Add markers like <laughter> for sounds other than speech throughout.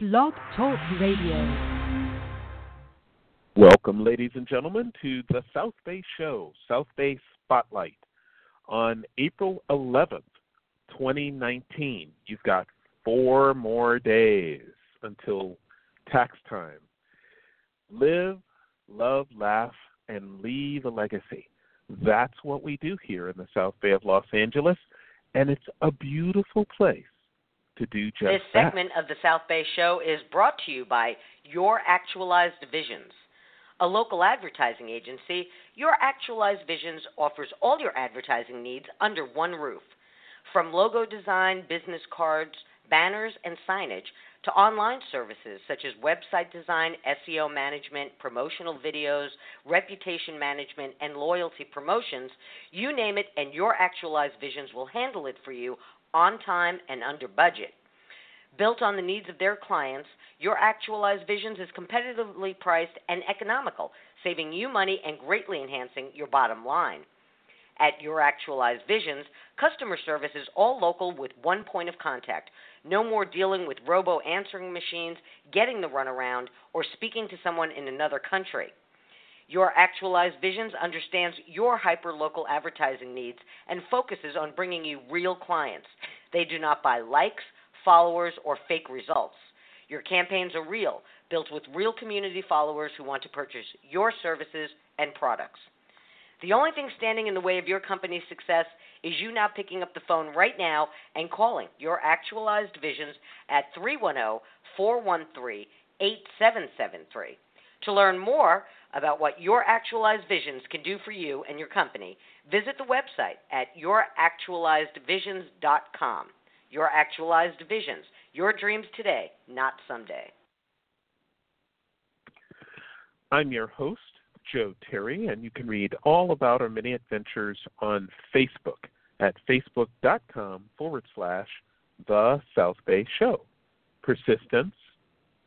Blog Talk Radio. Welcome, ladies and gentlemen, to the South Bay Show, South Bay Spotlight. On April 11th, 2019, you've got four more days until tax time. Live, love, laugh, and leave a legacy. That's what we do here in the South Bay of Los Angeles, and it's a beautiful place to do just This that. segment of the South Bay Show is brought to you by Your Actualized Visions. A local advertising agency, Your Actualized Visions offers all your advertising needs under one roof. From logo design, business cards, banners, and signage to online services such as website design, SEO management, promotional videos, reputation management, and loyalty promotions, you name it, and Your Actualized Visions will handle it for you on time and under budget. Built on the needs of their clients, your Actualized Visions is competitively priced and economical, saving you money and greatly enhancing your bottom line. At Your Actualized Visions, customer service is all local with one point of contact. No more dealing with robo answering machines, getting the runaround, or speaking to someone in another country. Your Actualized Visions understands your hyper-local advertising needs and focuses on bringing you real clients. They do not buy likes, followers, or fake results. Your campaigns are real, built with real community followers who want to purchase your services and products. The only thing standing in the way of your company's success is you now picking up the phone right now and calling your Actualized Visions at 310 413 8773. To learn more about what Your Actualized Visions can do for you and your company, visit the website at youractualizedvisions.com. Your Actualized Visions, your dreams today, not someday. I'm your host, Joe Terry, and you can read all about our many adventures on Facebook at facebook.com forward slash The South Bay Show. Persistence,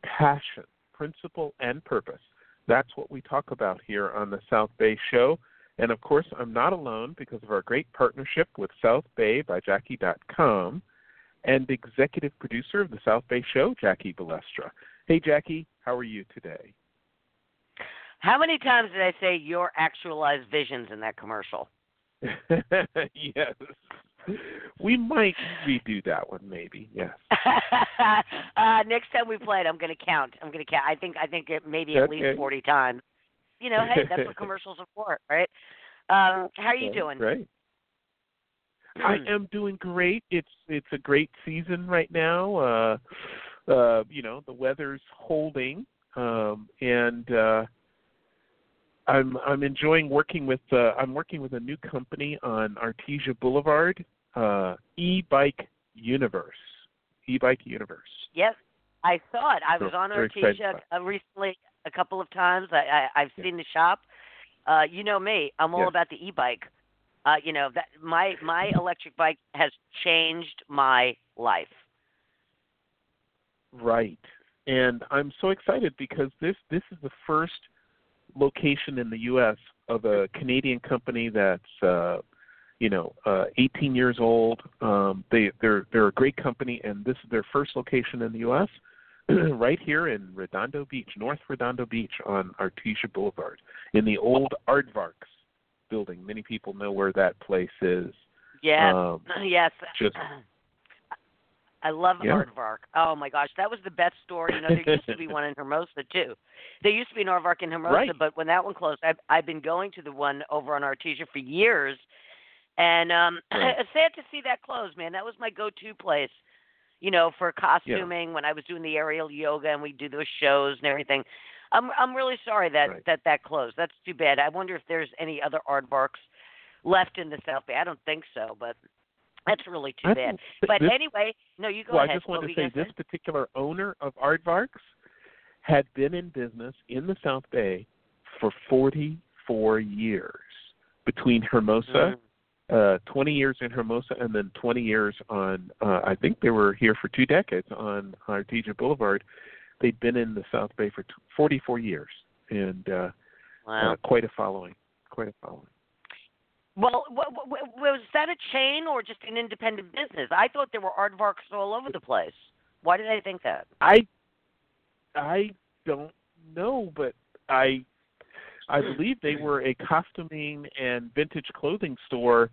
passion, principle, and purpose. That's what we talk about here on the South Bay Show. And of course, I'm not alone because of our great partnership with South Bay by Jackie.com and executive producer of the South Bay Show, Jackie Balestra. Hey, Jackie, how are you today? How many times did I say your actualized visions in that commercial? <laughs> yes. We might redo that one, maybe. Yes. <laughs> uh, next time we play it, I'm going to count. I'm going to count. I think I think it maybe at Okay. least 40 times. You know, hey, that's what commercials are for, right? <laughs> Um, how are you doing? Great. I am doing great. It's it's a great season right now. Uh uh you know, the weather's holding um and uh I'm I'm enjoying working with uh I'm working with a new company on Artesia Boulevard, uh E-Bike Universe. E-Bike Universe. Yes, I saw it. I So, was on Artesia uh, recently a couple of times. I, I I've seen the shop. Uh, you know me. I'm all Yes. about the e-bike. Uh, you know that my my electric bike has changed my life. Right. And I'm so excited because this this is the first location in the US of a Canadian company that's uh you know, uh 18 years old. Um they they're they're a great company and this is their first location in the US <clears throat> right here in Redondo Beach, North Redondo Beach on Artesia Boulevard in the old Aardvarks building. Many people know where that place is. Yes, Um, <clears throat> yes. just- <clears throat> I love Yeah. Aardvark. Oh my gosh, that was the best store. You know, there used to be <laughs> one in Hermosa too. There used to be an Aardvark in Hermosa, Right. but when that one closed, I've I've been going to the one over on Artesia for years, and um, <clears throat> Right. it's sad to see that close, man. That was my go-to place. You know, for costuming when I was doing the aerial yoga and we do those shows and everything. I'm I'm really sorry that Right. that that closed. That's too bad. I wonder if there's any other aardvarks left in the South Bay. I don't think so, but That's really too bad. But this- anyway, no, you go ahead. well, ahead. I just wanted to say this particular owner of Aardvarks had been in business in the South Bay for 44 years between Hermosa, Mm. uh, 20 years in Hermosa, and then 20 years on. Uh, I think they were here for two decades on Artesia Boulevard. They'd been in the South Bay for t- 44 years, and uh, Wow. uh, quite a following. Quite a following. Well, w- w- was that a chain or just an independent business? I thought there were aardvarks all over the place. Why did I think that? I I don't know, but I I believe they were a costuming and vintage clothing store,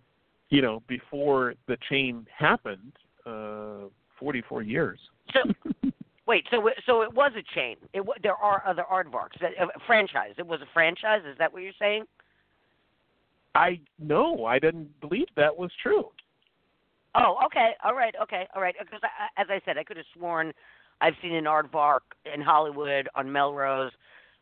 you know, before the chain happened. Uh, Forty four years. So <laughs> wait, so it- so it was a chain. It there are other aardvarks. That- A franchise. It was a franchise. Is that what you're saying? I no, I didn't believe that was true. Oh, okay, all right, okay, all right. Because I, as I said, I could have sworn I've seen an aardvark in Hollywood on Melrose,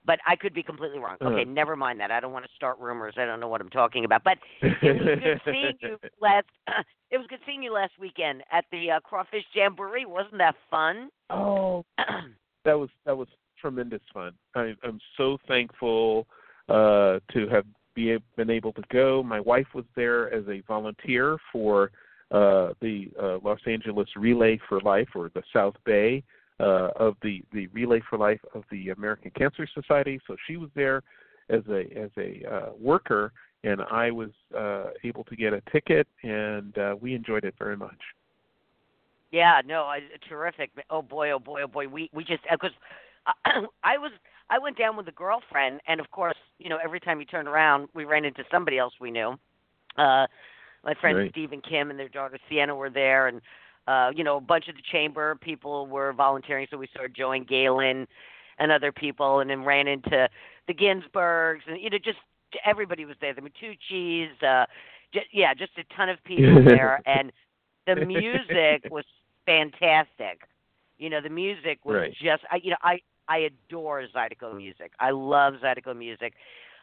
but I could be completely wrong. Okay, Uh-huh. never mind that. I don't want to start rumors. I don't know what I'm talking about. But it was good <laughs> seeing you last. <clears throat> It was good seeing you last weekend at the uh, Crawfish Jamboree. Wasn't that fun? Oh, <clears throat> that was that was tremendous fun. I, I'm so thankful uh, to have be, been able to go. My wife was there as a volunteer for uh, the uh, Los Angeles Relay for Life, or the South Bay uh, of the the Relay for Life of the American Cancer Society. So she was there as a as a uh, worker, and I was uh, able to get a ticket, and uh, we enjoyed it very much. Yeah, no, I, terrific. Oh boy, oh boy, oh boy. We we just because <clears throat> I was I went down with a girlfriend, and of course, you know, every time you turned around, we ran into somebody else we knew. Uh, my friends Right. Steve and Kim and their daughter Sienna were there, and uh, you know, a bunch of the chamber people were volunteering. So we saw Joe and Galen and other people, and then ran into the Ginsburgs, and you know, just everybody was there. The Matucci's, uh, j- yeah, just a ton of people <laughs> there, and the music was fantastic. You know, the music was Right. just I you know, I I adore Zydeco music. I love Zydeco music.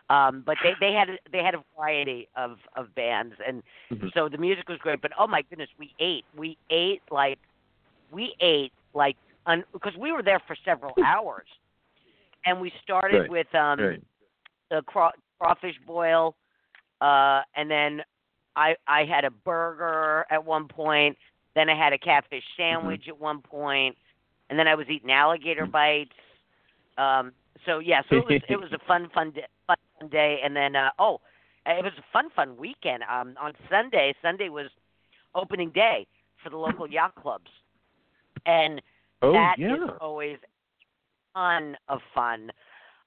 Um but they they had a, they had a variety of of bands and Mhm. so the music was great, but oh my goodness, we ate. We ate like we ate like un, because we were there for several hours. And we started Right. with um Right. the craw, crawfish boil, uh, and then I I had a burger at one point. Then I had a catfish sandwich at one point, and then I was eating alligator bites. Um, so yeah, so it was it was a fun <laughs> fun day, fun, fun day, and then uh, oh, it was a fun fun weekend. Um, on Sunday, Sunday was opening day for the local yacht clubs, and Oh that is yeah. always a ton of fun.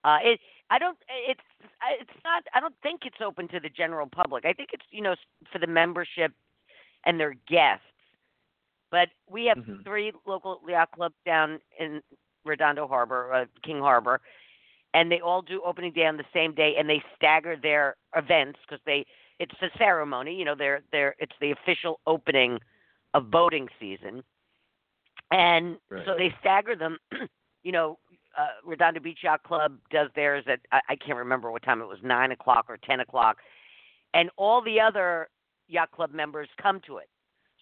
Uh, it I don't it's I- it's not I don't think it's open to the general public. I think it's you know for the membership and their guests. But we have Mhm. three local yacht clubs down in Redondo Harbor, uh, King Harbor, and they all do opening day on the same day, and they stagger their events because they it's a ceremony. You know, they're they're it's the official opening of boating season, and Right. so they stagger them. <clears throat> you know, uh, Redondo Beach Yacht Club does theirs at I, I can't remember what time it was nine o'clock or ten o'clock, and all the other yacht club members come to it.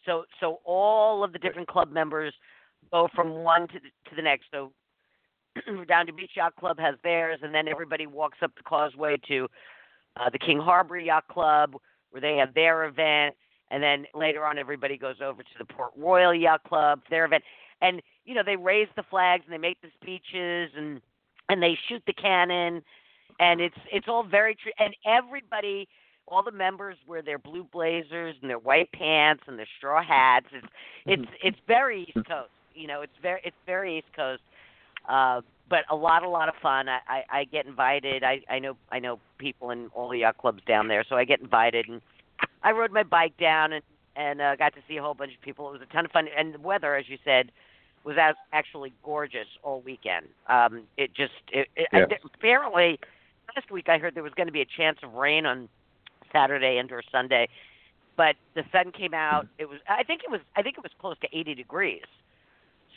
So so all of the different club members go from one to the, to the next. So <clears throat> Redondo Beach Yacht Club has theirs, and then everybody walks up the causeway to uh, the King Harbor Yacht Club, where they have their event, and then later on everybody goes over to the Port Royal Yacht Club, their event, and you know they raise the flags and they make the speeches and and they shoot the cannon, and it's it's all very true, and everybody. All the members wear their blue blazers and their white pants and their straw hats. It's it's it's very East Coast. You know, it's very it's very East Coast. Uh, but a lot, a lot of fun. I, I, I get invited. I, I know, I know people in all the yacht clubs down there, so I get invited, and I rode my bike down and and uh, got to see a whole bunch of people. It was a ton of fun, and the weather, as you said, was as, actually gorgeous all weekend. Um, it just, it, it, Yes. I, apparently, last week I heard there was going to be a chance of rain on Saturday and or Sunday, but the sun came out. It was, I think it was, I think it was close to 80 degrees.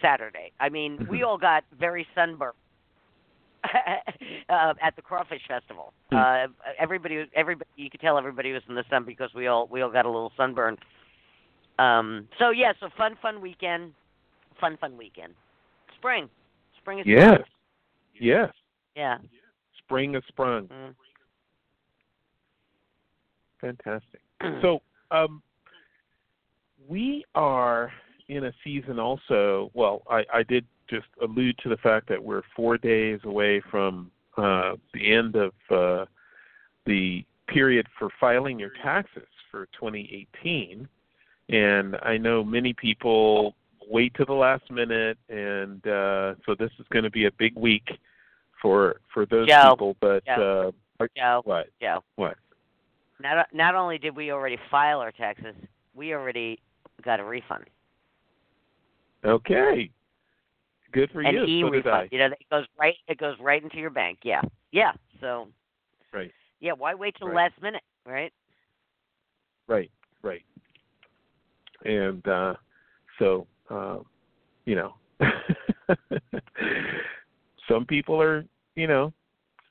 Saturday. I mean, we all got very sunburned <laughs> uh, at the Crawfish Festival. Hmm. Uh, everybody, everybody, you could tell everybody was in the sun because we all we all got a little sunburn. Um, so yeah, so fun, fun weekend, fun, fun weekend. Spring, spring is Yes. sprung. Yes. Yeah. Spring is sprung. Mm. Fantastic. <clears throat> So, um, we are in a season also. Well, I, I did just allude to the fact that we're four days away from uh, the end of uh, the period for filing your taxes for 2018, and I know many people wait to the last minute, and uh, so this is going to be a big week for for those Joe. people. But Joe. uh, Joe, what? Joe. What? Not not only did we already file our taxes, we already got a refund, Okay. Good for an you. e so refund. You know, it goes right it goes right into your bank. Yeah, yeah. So Right. yeah, why wait till the Right. last minute, right? Right. Right. And uh so uh, you know <laughs> some people are, you know,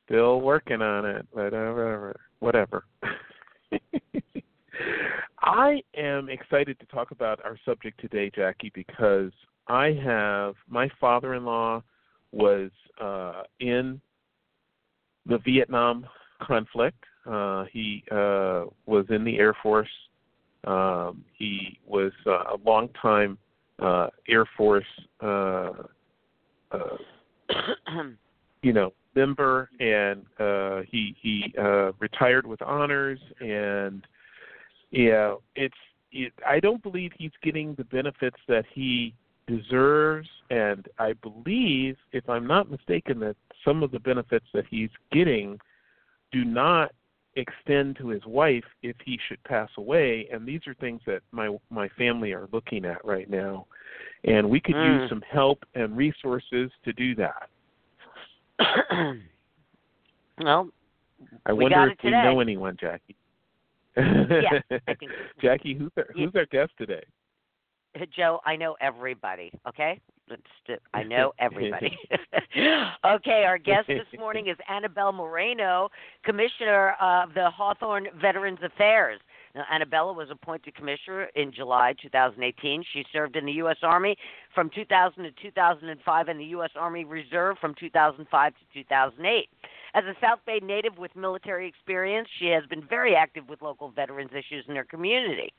still working on it, whatever whatever. <laughs> I am excited to talk about our subject today, Jackie, because I have my father-in-law was uh, in the Vietnam conflict. Uh, he uh, was in the Air Force. Um, he was uh, a long time uh, Air Force, uh, uh, <clears throat> you know, member, and uh, he he uh, retired with honors. And yeah, it's it, I don't believe he's getting the benefits that he deserves, and I believe, if I'm not mistaken, that some of the benefits that he's getting do not extend to his wife if he should pass away. And these are things that my my family are looking at right now. And we could Mm. use some help and resources to do that. <clears throat> Well, i We wonder if it we know anyone jackie. Yeah, <laughs> jackie who's our, who's our guest today? Joe, I know everybody. Okay, I <laughs> know everybody. <laughs> okay, our guest this morning is Annabelle Moreno, Commissioner of the Hawthorne Veterans Affairs. Now, Anabela was appointed commissioner in July 2018. She served in the U.S. Army from 2000 to 2005 and the U.S. Army Reserve from 2005 to 2008. As a South Bay native with military experience, she has been very active with local veterans issues in her community.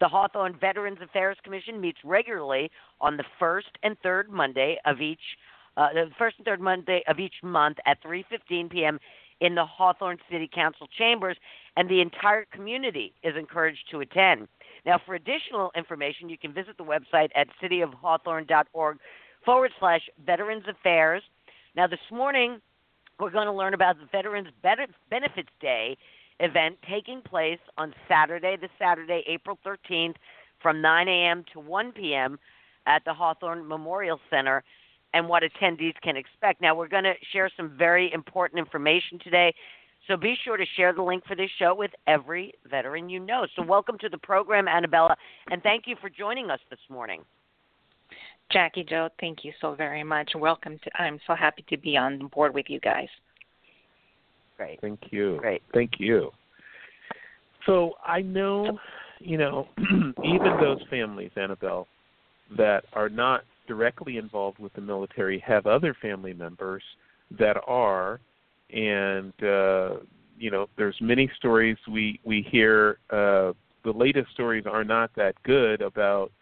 The Hawthorne Veterans Affairs Commission meets regularly on the first and third Monday of each uh, the first and third Monday of each month at 3:15 p.m. in the Hawthorne City Council chambers, and the entire community is encouraged to attend. Now, for additional information, you can visit the website at cityofhawthorne.org forward slash Veterans Affairs. Now, this morning we're going to learn about the Veterans Benefits Day event taking place on Saturday, this Saturday, April 13th, from 9 a.m. to 1 p.m. at the Hawthorne Memorial Center, and what attendees can expect. Now, we're going to share some very important information today, so be sure to share the link for this show with every veteran you know. So, welcome to the program, Anabela, and thank you for joining us this morning. Jackie Joe, thank you so very much. Welcome to I'm so happy to be on board with you guys. Great. Thank you. Great. Thank you. So I know, you know, <clears throat> even those families, Annabelle, that are not directly involved with the military have other family members that are, and uh, you know, there's many stories we we hear. Uh, the latest stories are not that good about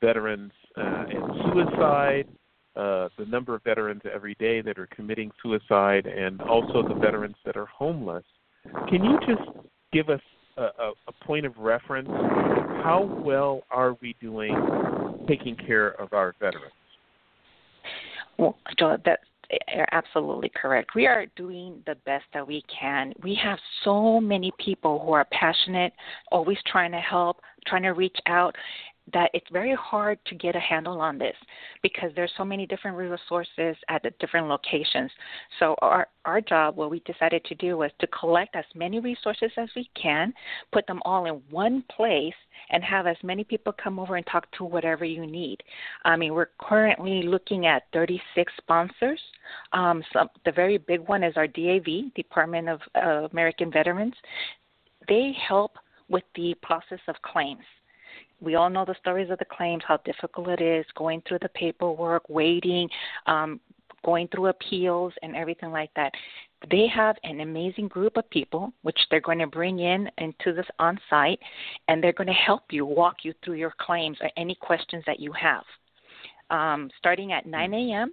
veterans uh, and suicide uh, the number of veterans every day that are committing suicide, and also the veterans that are homeless. Can you just give us a, a, a point of reference? How well are we doing taking care of our veterans? Well, that's you're absolutely correct. We are doing the best that we can. We have so many people who are passionate, always trying to help, trying to reach out, that it's very hard to get a handle on this because there's so many different resources at the different locations. So our our job, what we decided to do was to collect as many resources as we can, put them all in one place, and have as many people come over and talk to whatever you need. I mean, we're currently looking at 36 sponsors. Um, the very big one is our DAV, Department of uh, American Veterans. They help with the process of claims we all know the stories of the claims, how difficult it is going through the paperwork, waiting, um, going through appeals, and everything like that. They have an amazing group of people, which they're going to bring in into this on site, and they're going to help you walk you through your claims or any questions that you have. Um, starting at 9 a.m.,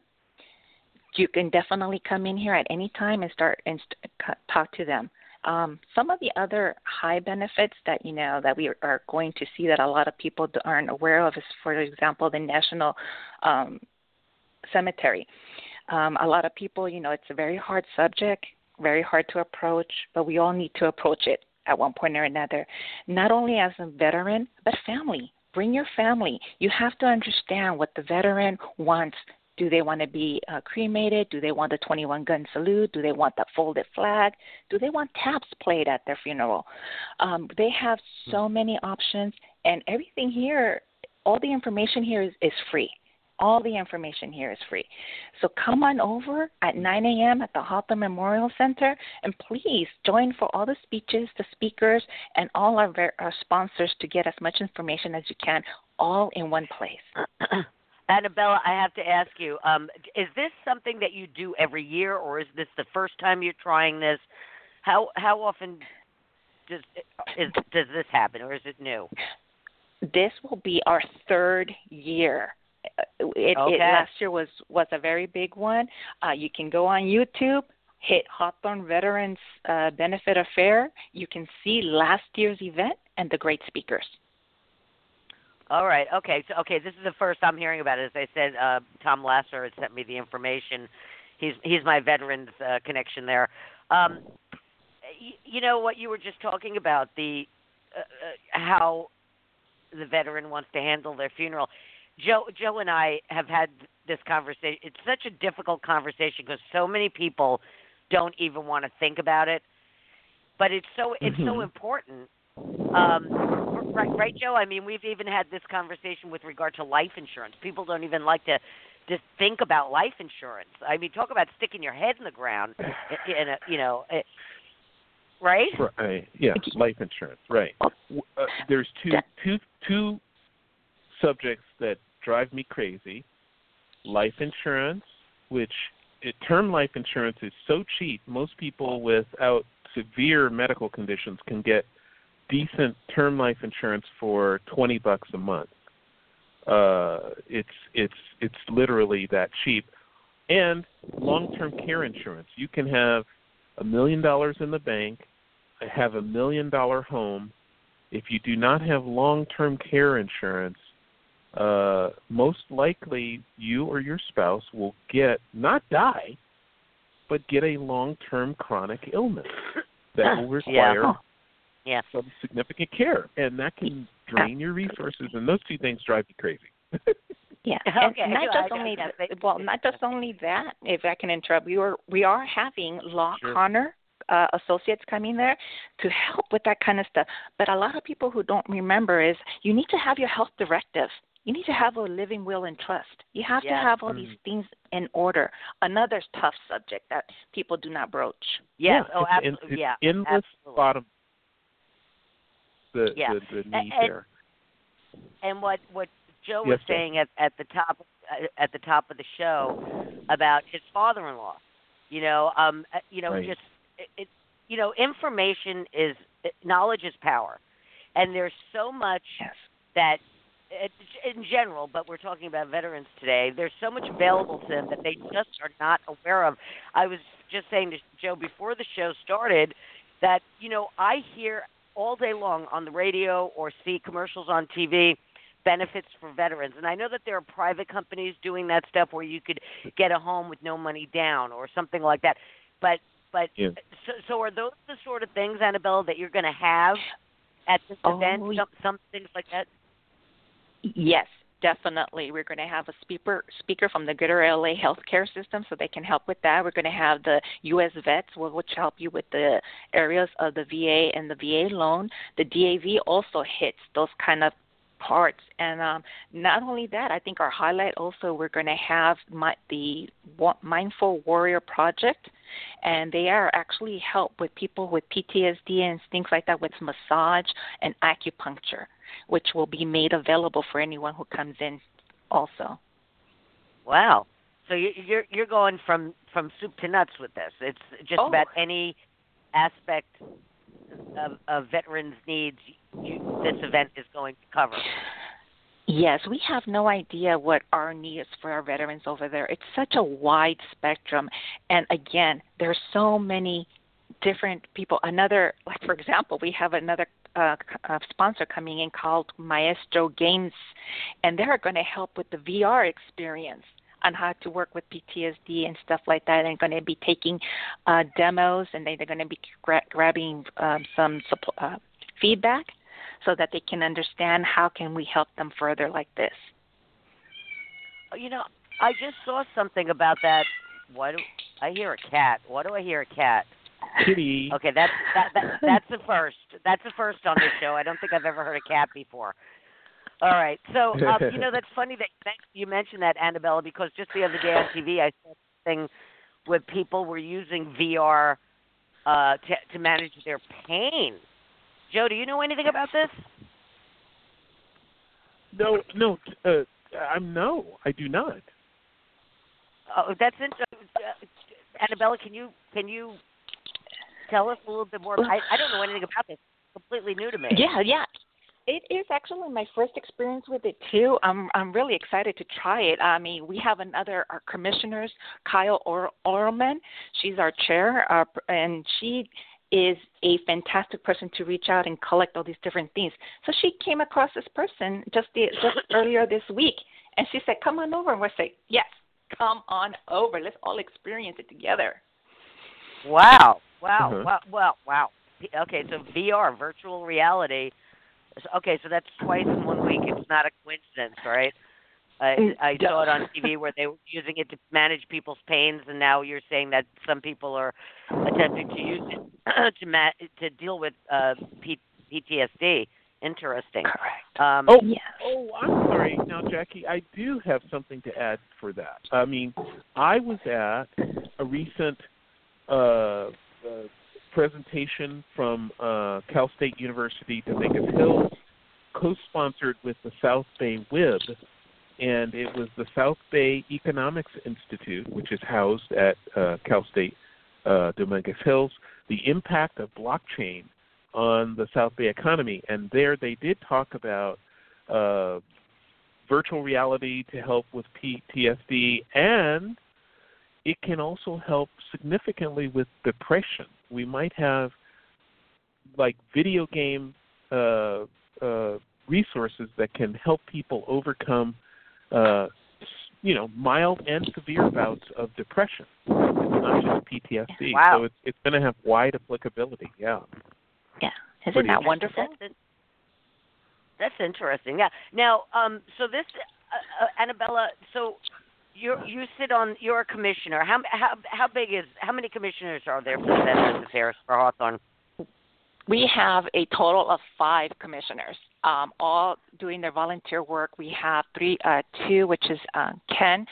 you can definitely come in here at any time and start and st- talk to them. Um, some of the other high benefits that you know that we are going to see that a lot of people aren't aware of is, for example, the national um, cemetery. Um, a lot of people, you know, it's a very hard subject, very hard to approach, but we all need to approach it at one point or another. Not only as a veteran, but family. Bring your family. You have to understand what the veteran wants do they want to be uh, cremated? Do they want the 21 gun salute? Do they want the folded flag? Do they want taps played at their funeral? Um, they have so hmm. many options, and everything here, all the information here is, is free. All the information here is free. So come on over at 9 a.m. at the Hawthorne Memorial Center and please join for all the speeches, the speakers, and all our, our sponsors to get as much information as you can all in one place. <clears throat> Anabela, I have to ask you: um, Is this something that you do every year, or is this the first time you're trying this? How how often does is, does this happen, or is it new? This will be our third year. It, okay. it last year was was a very big one. Uh, you can go on YouTube, hit Hawthorne Veterans uh, Benefit Affair. You can see last year's event and the great speakers. All right. Okay. So okay, this is the first I'm hearing about it. As I said, uh, Tom Lasser had sent me the information. He's he's my veterans uh, connection there. Um, you, you know what you were just talking about the uh, uh, how the veteran wants to handle their funeral. Joe Joe and I have had this conversation. It's such a difficult conversation because so many people don't even want to think about it. But it's so it's mm-hmm. so important um, right, right, Joe. I mean, we've even had this conversation with regard to life insurance. People don't even like to just think about life insurance. I mean, talk about sticking your head in the ground. <sighs> In a, you know, it, right? Right. Yeah, life insurance. Right. Uh, there's two two two subjects that drive me crazy. Life insurance, which it, term life insurance is so cheap. Most people without severe medical conditions can get decent term life insurance for 20 bucks a month. Uh, it's it's it's literally that cheap. And long-term care insurance. You can have a million dollars in the bank, have a million dollar home. If you do not have long-term care insurance, uh, most likely you or your spouse will get not die, but get a long-term chronic illness that <laughs> will require yeah yeah. some significant care, and that can drain your resources. And those two things drive you crazy. <laughs> yeah, <laughs> okay. and not just only that. Well, not just only that. If I can interrupt, we are we are having Law sure. Connor uh, associates coming there to help with that kind of stuff. But a lot of people who don't remember is you need to have your health directive. You need to have a living will and trust. You have yes. to have all mm. these things in order. Another tough subject that people do not broach. Yes. Yeah, oh, it's, absolutely. it's yeah. endless absolutely. bottom the yeah. the, the need and, there. And what what Joe yes, was saying at at the top uh, at the top of the show about his father-in-law, you know, um, uh, you know, right. just it, it, you know, information is knowledge is power, and there's so much yes. that in general, but we're talking about veterans today. There's so much available to them that they just are not aware of. I was just saying to Joe before the show started that you know I hear all day long on the radio or see commercials on TV benefits for veterans. And I know that there are private companies doing that stuff where you could get a home with no money down or something like that. But but yeah. so, so are those the sort of things, Annabelle, that you're going to have at this oh, event? Some, some things like that. Yes, definitely. We're going to have a speaker speaker from the Greater LA Healthcare System, so they can help with that. We're going to have the U.S. Vets, which help you with the areas of the VA and the VA loan. The DAV also hits those kind of parts. And um, not only that, I think our highlight also we're going to have my, the Mindful Warrior Project, and they are actually help with people with PTSD and things like that with massage and acupuncture, which will be made available for anyone who comes in also. Wow. So you're you're going from from soup to nuts with this. It's just oh. about any aspect of, of veterans' needs you, this event is going to cover. Yes, we have no idea what our needs for our veterans over there. It's such a wide spectrum, and again, there's so many different people. Another, like for example, we have another uh, uh, sponsor coming in called Maestro Games, and they're going to help with the VR experience on how to work with PTSD and stuff like that, and going to be taking uh, demos, and they, they're going to be gra- grabbing um, some uh, feedback so that they can understand how can we help them further like this. You know, I just saw something about that. Why do I hear a cat? Why do I hear a cat? Kitty. Okay, that's that, that that's the first. That's the first on this show. I don't think I've ever heard a cat before. All right. So, um, you know, that's <laughs> funny that you mentioned that, Anabela, because just the other day on TV, I saw something where people were using VR uh, to, to manage their pain. Joe, do you know anything about this? No, no. Uh, I'm no, I do not. Oh, that's interesting. Uh, Anabela, can you can you tell us a little bit more? I, I don't know anything about this. It's completely new to me. Yeah, yeah. It is actually my first experience with it too. I'm I'm really excited to try it. I mean, we have another our commissioners, Kyle or- Orlman. She's our chair, uh, and she is a fantastic person to reach out and collect all these different things. So she came across this person just the, just <coughs> earlier this week, and she said, "Come on over." And we're saying, "Yes, come on over. Let's all experience it together." Wow! Wow! Uh-huh. Wow! Wow! Wow! Okay, so VR, virtual reality Okay, so that's twice in one week. It's not a coincidence, right? I, I saw it on TV where they were using it to manage people's pains, and now you're saying that some people are attempting to use it <clears throat> to ma- to deal with uh, P- PTSD. Interesting. Correct. Um, Oh, Yes. oh, I'm sorry. Now, Jackie, I do have something to add for that. I mean, I was at a recent uh, uh, presentation from uh, Cal State University Dominguez Hills, co-sponsored with the South Bay WIB, and it was the South Bay Economics Institute, which is housed at uh, Cal State uh, Dominguez Hills, the impact of blockchain on the South Bay economy. And there they did talk about uh, virtual reality to help with PTSD, and it can also help significantly with depression. We might have like video game uh, uh, resources that can help people overcome, uh, you know, mild and severe bouts of depression. It's not just PTSD, Wow. so it's it's going to have wide applicability. Yeah. Yeah. Isn't Pretty that wonderful? That's, that's interesting. Yeah. Now, um, so this uh, uh, Anabela, so you you sit on you're a commissioner. How how how big is how many commissioners are there for the Veterans Affairs for Hawthorne? We have a total of five commissioners, um, all doing their volunteer work. We have three, uh, two, which is uh, Ken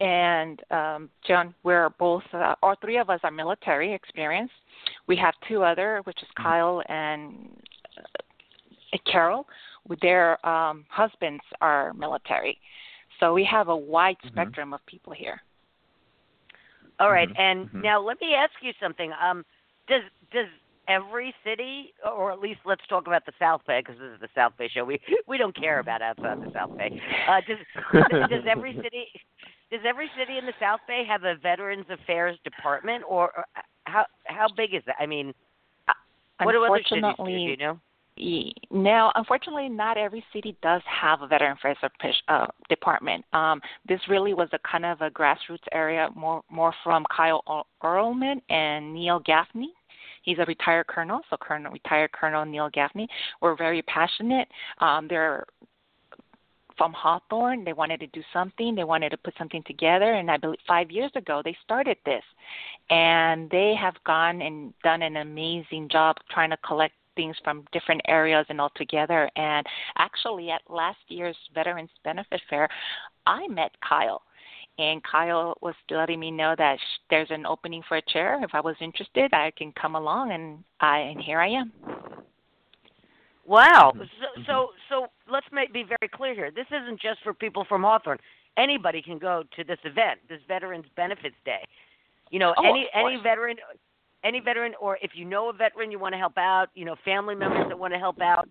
and um, John. We're both, uh, all three of us are military experience. We have two other, which is Kyle and uh, Carol. Their um, husbands are military, so we have a wide Mhm. spectrum of people here. All right, Mhm, and mhm. now let me ask you something. Um, does does every city, or at least let's talk about the South Bay because this is the South Bay show. We we don't care about outside the South Bay. Uh, does <laughs> does every <laughs> city does every city in the South Bay have a Veterans Affairs department, or, or how how big is that? I mean, what do other cities do? You know? Ye- No, unfortunately, not every city does have a veteran affairs uh, department. Um, this really was a kind of a grassroots area, more more from Kyle Earlman and Neil Gaffney. He's a retired colonel, so Colonel retired Colonel Neil Gaffney. We're very passionate. Um, they're from Hawthorne. They wanted to do something. They wanted to put something together, and I believe five years ago they started this, and they have gone and done an amazing job trying to collect things from different areas and all together. And actually, at last year's Veterans Benefit Fair, I met Kyle. And Kyle was letting me know that sh- there's an opening for a chair. If I was interested, I can come along, and I and here I am. Wow. So, so, so let's make, be very clear here. This isn't just for people from Hawthorne. Anybody can go to this event, this Veterans Benefits Day. You know, Oh, any any veteran, any veteran, or if you know a veteran you want to help out, you know, family members that want to help out.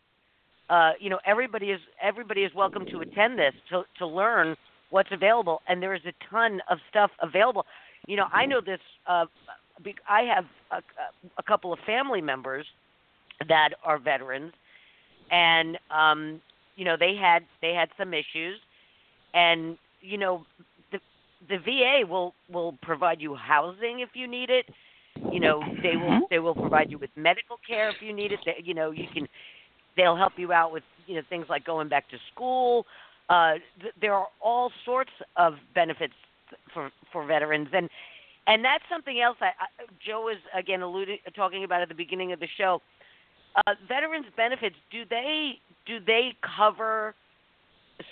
Uh, you know, everybody is everybody is welcome to attend this to to learn what's available, and there is a ton of stuff available. You know, I know this. Uh, I have a, a couple of family members that are veterans, and um, you know they had they had some issues, and you know the the VA will will provide you housing if you need it. You know they will they will provide you with medical care if you need it. They, you know you can they'll help you out with you know things like going back to school. Uh, th- there are all sorts of benefits for for veterans and and that's something else I, I Joe was again alluding talking about at the beginning of the show. Uh, veterans benefits do they do they cover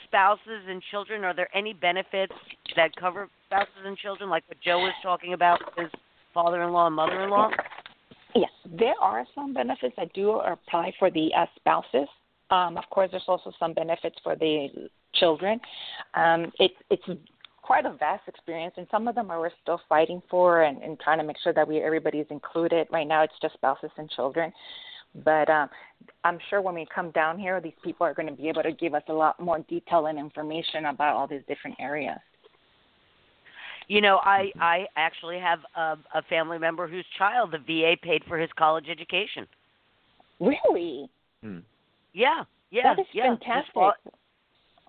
spouses and children? Are there any benefits that cover spouses and children, like what Joe was talking about his father-in-law and mother-in-law? Yes, there are some benefits that do apply for the uh, spouses. Um, of course, there's also some benefits for the children. Um, it's it's quite a vast experience, and some of them are we're still fighting for and, and trying to make sure that we everybody is included. Right now, it's just spouses and children. But um, I'm sure when we come down here, these people are going to be able to give us a lot more detail and information about all these different areas. You know, I I actually have a, a family member whose child the VA paid for his college education. Really? Yeah, yeah, that is yeah. His fantastic. fa-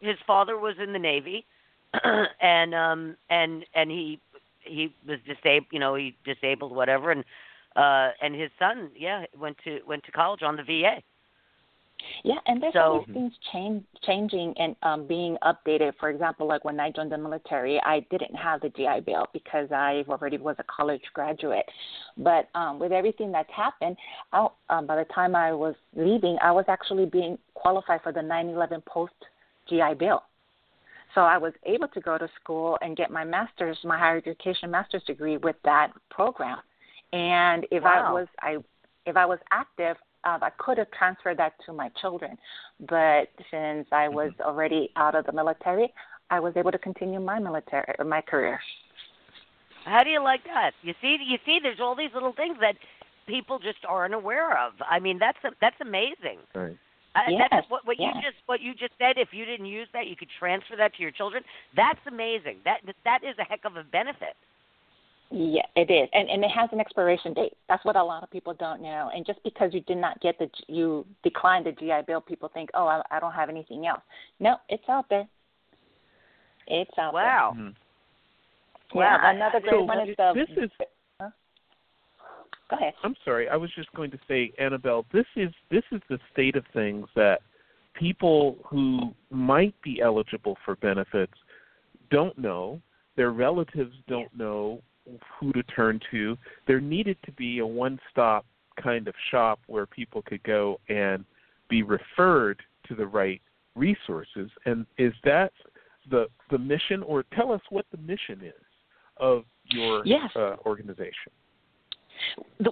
his father was in the Navy, <clears throat> and um and and he he was disabled. You know, he disabled whatever, and uh and his son, yeah, went to went to college on the VA. Yeah, and there's So- always things change, changing and um, being updated. For example, like when I joined the military, I didn't have the GI Bill because I already was a college graduate. But um, with everything that's happened, I, um, by the time I was leaving, I was actually being qualified for the 9/11 post GI Bill. So I was able to go to school and get my master's, my higher education master's degree with that program. And if I was I if I was active, uh, I could have transferred that to my children. But since I was already out of the military, I was able to continue my military my career. How do you like that? You see, you see, there's all these little things that people just aren't aware of. I mean, that's that's amazing. Right. I, Yes, that's what, what yes. you just what you just said. If you didn't use that, you could transfer that to your children. That's amazing. That that is a heck of a benefit. Yeah, it is, and and it has an expiration date. That's what a lot of people don't know. And just because you did not get the you declined the GI Bill, people think, oh, I, I don't have anything else. No, it's out there. It's out Wow. There. Wow, mm-hmm. Yeah, that- another so great one is the. This is Go ahead. I'm sorry. I was just going to say, Annabelle, this is this is the state of things that people who might be eligible for benefits don't know. Their relatives don't know who to turn to. There needed to be a one-stop kind of shop where people could go and be referred to the right resources. And is that the the mission, or tell us what the mission is of your Yes. uh, organization?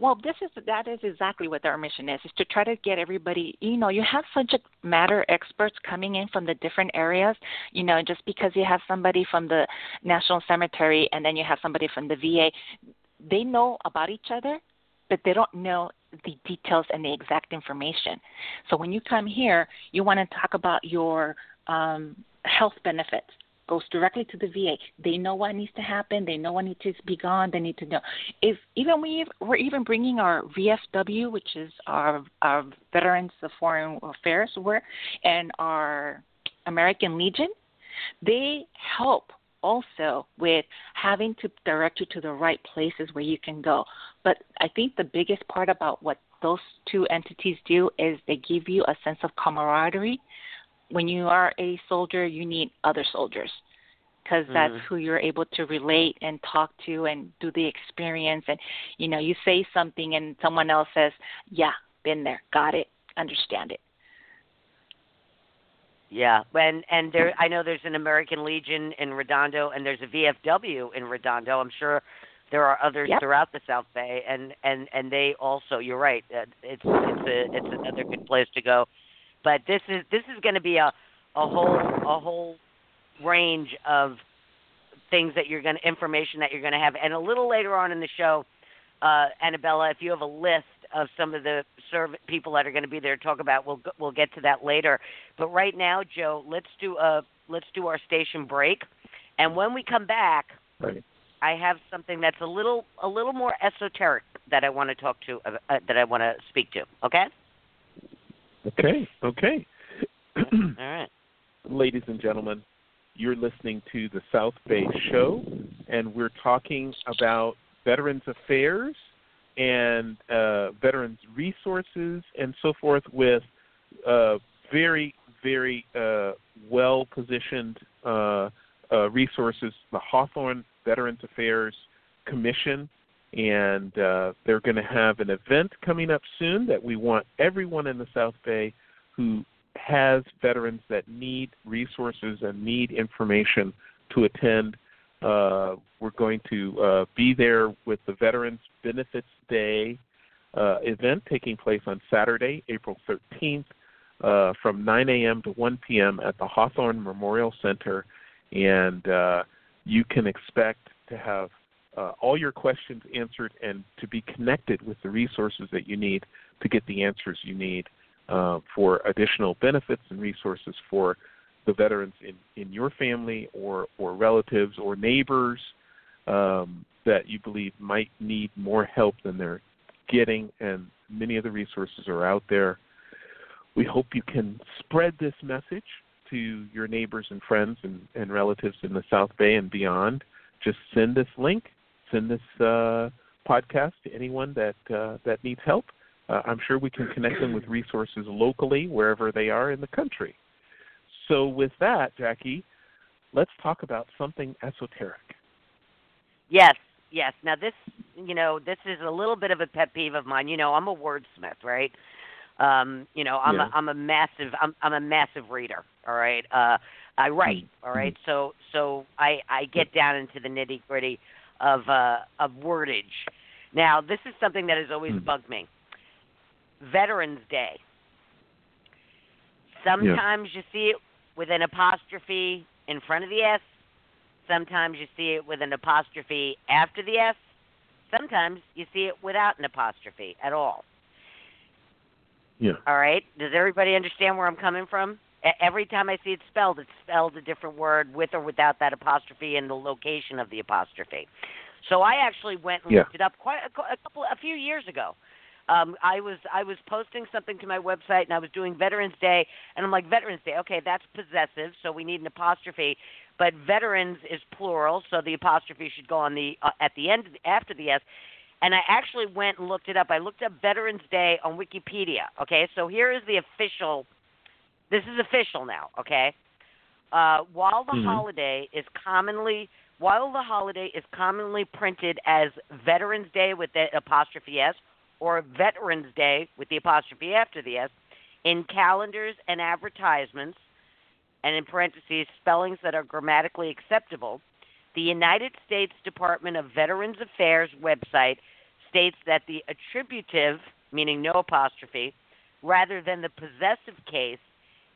Well, this is that is exactly what our mission is: is to try to get everybody. You know, you have subject matter experts coming in from the different areas. You know, just because you have somebody from the National Cemetery and then you have somebody from the VA, they know about each other, but they don't know the details and the exact information. So when you come here, you want to talk about your um, health benefits goes directly to the VA. They know what needs to happen. They know what needs to be gone. They need to know. If even we we're even bringing our VFW, which is our our Veterans of Foreign Affairs work, and our American Legion, they help also with having to direct you to the right places where you can go. But I think the biggest part about what those two entities do is they give you a sense of camaraderie when you are a soldier, you need other soldiers because that's Mhm. who you're able to relate and talk to and do the experience. And you know, you say something and someone else says, "Yeah, been there, got it, understand it. Yeah, and and there I know there's an American Legion in Redondo and there's a VFW in Redondo. I'm sure there are others Yep. throughout the South Bay, and and and they also. You're right. uh, It's it's a it's another good place to go. But this is this is going to be a a whole a whole range of things that you're going to information that you're going to have, and a little later on in the show, uh, Anabela, if you have a list of some of the serv- people that are going to be there to talk about, we'll we'll get to that later. But right now, Joe, let's do a let's do our station break, and when we come back. Right. I have something that's a little a little more esoteric that I want to talk to uh, uh, that I want to speak to. Okay. Okay. Okay. All right. <clears throat> Ladies and gentlemen, you're listening to the South Bay Show, and we're talking about Veterans Affairs and uh, veterans resources and so forth with uh, very, very uh, well positioned uh, uh, resources, the Hawthorne Veterans Affairs Commission. And uh, they're going to have an event coming up soon that we want everyone in the South Bay who has veterans that need resources and need information to attend. Uh, we're going to uh, be there with the Veterans Benefits Day uh, event taking place on Saturday, April 13th, uh, from 9 a.m. to 1 p.m. at the Hawthorne Memorial Center. And uh, you can expect to have uh, all your questions answered and to be connected with the resources that you need to get the answers you need uh, for additional benefits and resources for the veterans in, in your family or, or relatives or neighbors um, that you believe might need more help than they're getting, and many of the resources are out there. We hope you can spread this message to your neighbors and friends and, and relatives in the South Bay and beyond. Just send this link, send this uh, podcast to anyone that uh, that needs help. Uh, I'm sure we can connect them with resources locally wherever they are in the country. So, with that, Jackie, let's talk about something esoteric. Yes, yes. Now this, you know, this is a little bit of a pet peeve of mine. You know, I'm a wordsmith, right? Um, you know, I'm Yeah. a I'm a massive I'm I'm a massive reader. All right. Uh I write, all right. So so I I get down into the nitty gritty of uh of wordage. Now this is something that has always Mm. bugged me. Veterans Day. Sometimes you see it with an apostrophe in front of the S. Sometimes you see it with an apostrophe after the S. Sometimes you see it without an apostrophe at all. Yeah. All right? Does everybody understand where I'm coming from? Every time I see it spelled, it's spelled a different word with or without that apostrophe and the location of the apostrophe. So I actually went and Yeah. looked it up quite a, a couple a few years ago. Um, I was I was posting something to my website and I was doing Veterans Day and I'm like Veterans Day, okay, that's possessive, so we need an apostrophe. But veterans is plural, so the apostrophe should go on the uh, at the end after the S. And I actually went and looked it up. I looked up Veterans Day on Wikipedia. Okay, so here is the official. This is official now. Okay, uh, while the Mhm. holiday is commonly while the holiday is commonly printed as Veterans Day with the apostrophe S or Veterans Day with the apostrophe after the S in calendars and advertisements, and in parentheses spellings that are grammatically acceptable, the United States Department of Veterans Affairs website states that the attributive, meaning no apostrophe, rather than the possessive case,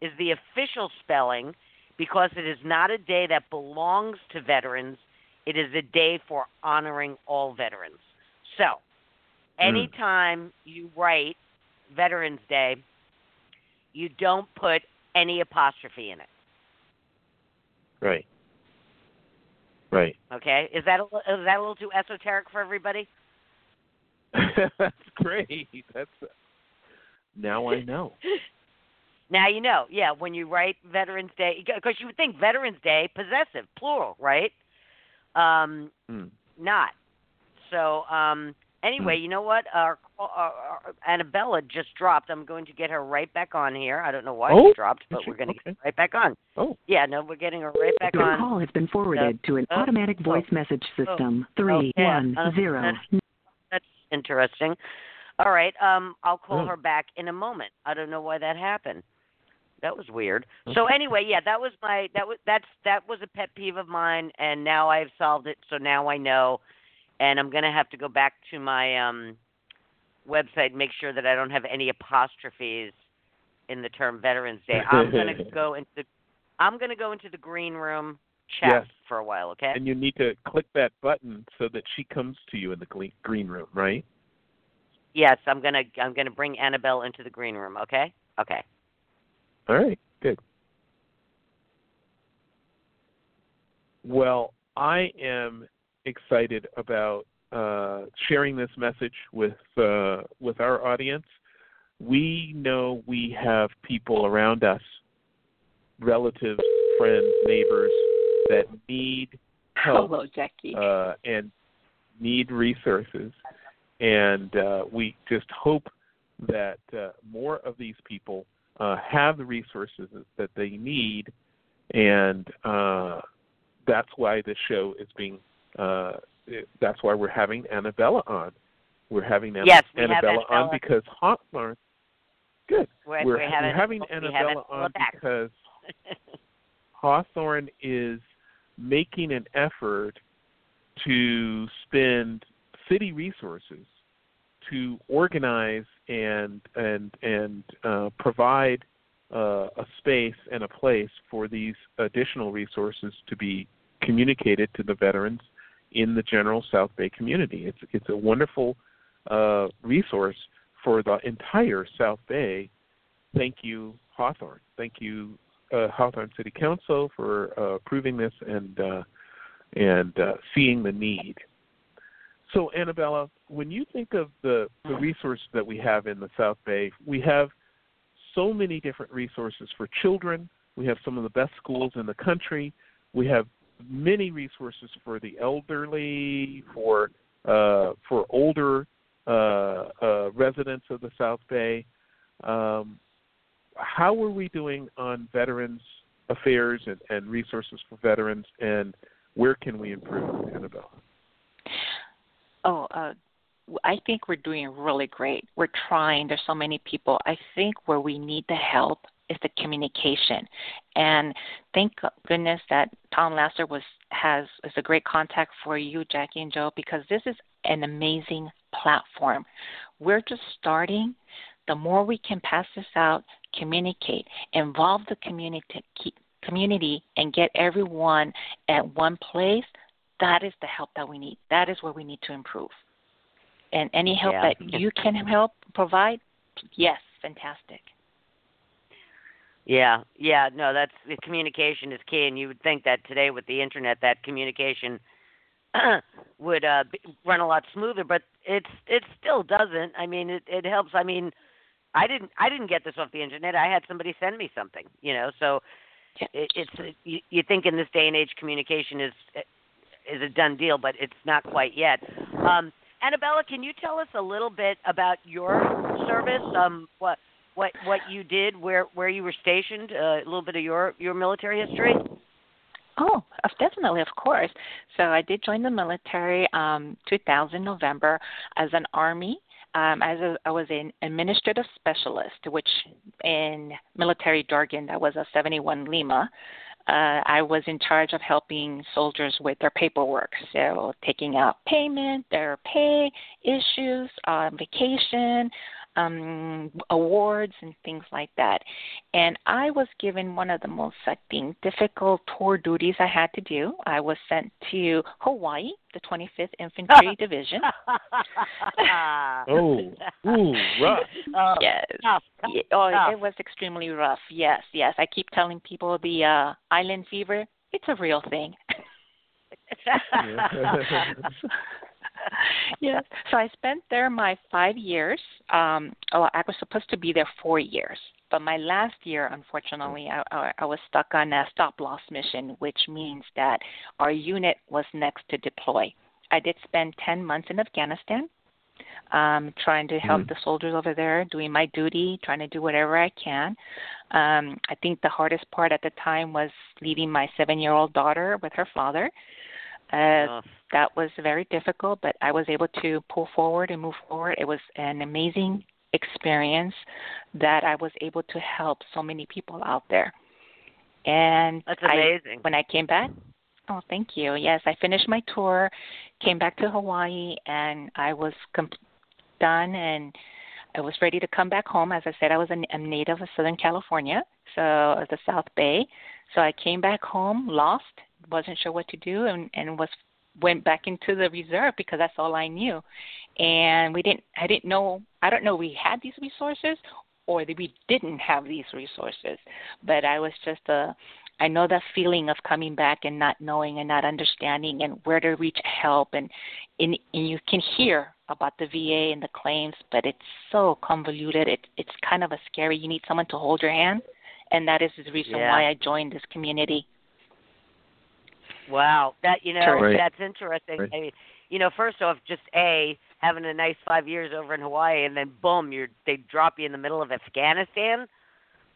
is the official spelling because it is not a day that belongs to veterans. It is a day for honoring all veterans. So, hmm. anytime you write Veterans Day, you don't put any apostrophe in it. Right. Right. Okay, is that a, is that a little too esoteric for everybody? <laughs> That's great. That's now I know. <laughs> Now you know. Yeah, when you write Veterans Day, because you would think Veterans Day possessive, plural, right? Um, Hmm. not. So um, anyway, you know what? Our, our, our Anabela just dropped. I'm going to get her right back on here. I don't know why Oh, she dropped, but she? we're going to Okay. get her right back on. Oh. Yeah, no, we're getting her right back Your on. call has been forwarded to an Oh, automatic oh, voice message system. oh, Three yeah. one Uh, zero. That's interesting. All right. Um, I'll call Oh. her back in a moment. I don't know why that happened. That was weird. So anyway, yeah, that was my that was that's that was a pet peeve of mine, and now I've solved it. So now I know, and I'm gonna have to go back to my um website and make sure that I don't have any apostrophes in the term Veterans Day. I'm gonna <laughs> go into the I'm gonna go into the green room chat Yes. for a while. Okay. And you need to click that button so that she comes to you in the green room, right? Yes, I'm gonna I'm gonna bring Annabelle into the green room. Okay. Okay. All right, good. Well, I am excited about uh, sharing this message with uh, with our audience. We know we have people around us, relatives, friends, neighbors that need help <laughs> Hello, Jackie. uh, and need resources. And uh, we just hope that uh, more of these people uh, have the resources that they need, and uh, that's why this show is being. Uh, it- that's why we're having Anabela on. We're having Anna- Yes, we have Anabela on Anabela. because Hawthorne. Good. We're, we're, we're having, having Anabela Anabela on because <laughs> Hawthorne is making an effort to spend city resources to organize and and and uh, provide uh, a space and a place for these additional resources to be communicated to the veterans in the general South Bay community. It's it's a wonderful uh, resource for the entire South Bay. Thank you, Hawthorne. Thank you, uh, Hawthorne City Council, for uh, approving this and uh, and seeing the need. So, Anabela, when you think of the, the resources that we have in the South Bay, we have so many different resources for children. We have some of the best schools in the country. We have many resources for the elderly, for uh, for older uh, uh, residents of the South Bay. Um, how are we doing on veterans affairs and, and resources for veterans, and where can we improve, Annabelle? Oh, uh, I think we're doing really great. We're trying. There's so many people. I think where we need the help is the communication, and thank goodness that Tom Lasser was has is a great contact for you, Jackie and Joe, because this is an amazing platform. We're just starting. The more we can pass this out, communicate, involve the community, community, and get everyone at one place that is the help that we need. That is where we need to improve. And any help Yeah. that you can help provide, yes, fantastic. Yeah, yeah, no, that's the communication is key, and you would think that today with the internet, that communication <clears throat> would uh, be, run a lot smoother, but it's it still doesn't. I mean, it it helps. I mean, I didn't I didn't get this off the internet. I had somebody send me something, you know. So it, it's you, you think in this day and age, communication is is a done deal, but it's not quite yet. Um, Anabela, can you tell us a little bit about your service? Um, what what what you did, where where you were stationed, uh, a little bit of your your military history. Oh, definitely, of course. So I did join the military um 2000 November as an army. Um, as a, I was an administrative specialist, which in military jargon that was a 71 Lima. Uh, I was in charge of helping soldiers with their paperwork, so taking out payment, their pay issues, uh, vacation, um, awards, and things like that. And I was given one of the most, I think, difficult tour duties I had to do. I was sent to Hawaii, the 25th Infantry <laughs> Division. <laughs> Oh, ooh, rough. Oh, <laughs> yes. tough, Yeah, oh, tough. it was extremely rough. Yes, yes. I keep telling people the uh, island fever. It's a real thing. <laughs> yes. So I spent there my five years. Um, oh, I was supposed to be there four years, but my last year, unfortunately, I, I, I was stuck on a stop loss mission, which means that our unit was next to deploy. I did spend 10 months in Afghanistan um, trying to help Mhm. the soldiers over there, doing my duty, trying to do whatever I can. Um, I think the hardest part at the time was leaving my seven year old daughter with her father. Uh, that was very difficult, but I was able to pull forward and move forward. It was an amazing experience that I was able to help so many people out there. And That's amazing. I, when I came back, oh, thank you. Yes, I finished my tour, came back to Hawaii, and I was com- done and I was ready to come back home. As I said, I was a, a native of Southern California, so the South Bay. So I came back home, lost, wasn't sure what to do, and and was went back into the reserve because that's all I knew. And we didn't. I didn't know. I don't know. We had these resources, or that we didn't have these resources. But I was just a. I know that feeling of coming back and not knowing and not understanding and where to reach help and and, and you can hear about the VA and the claims, but it's so convoluted. It, it's kind of a scary. You need someone to hold your hand, and that is the reason Yeah. why I joined this community. Wow, that you know Right. that's interesting. Right. I mean, you know, first off, just a having a nice five years over in Hawaii, and then boom, you're they drop you in the middle of Afghanistan.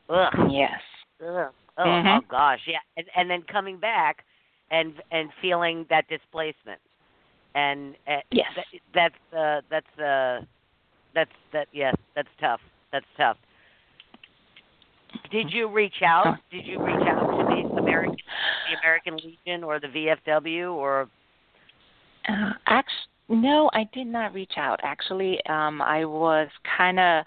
Ugh. Yes. Ugh. Oh, Mhm. oh gosh, yeah, and, and then coming back and and feeling that displacement, and uh, Yes. that, that's uh, that's uh, that's that yes, that's tough. That's tough. Did you reach out? Did you reach out to the American the American Legion or the VFW or Uh, act- no, I did not reach out. Actually, um, I was kind of.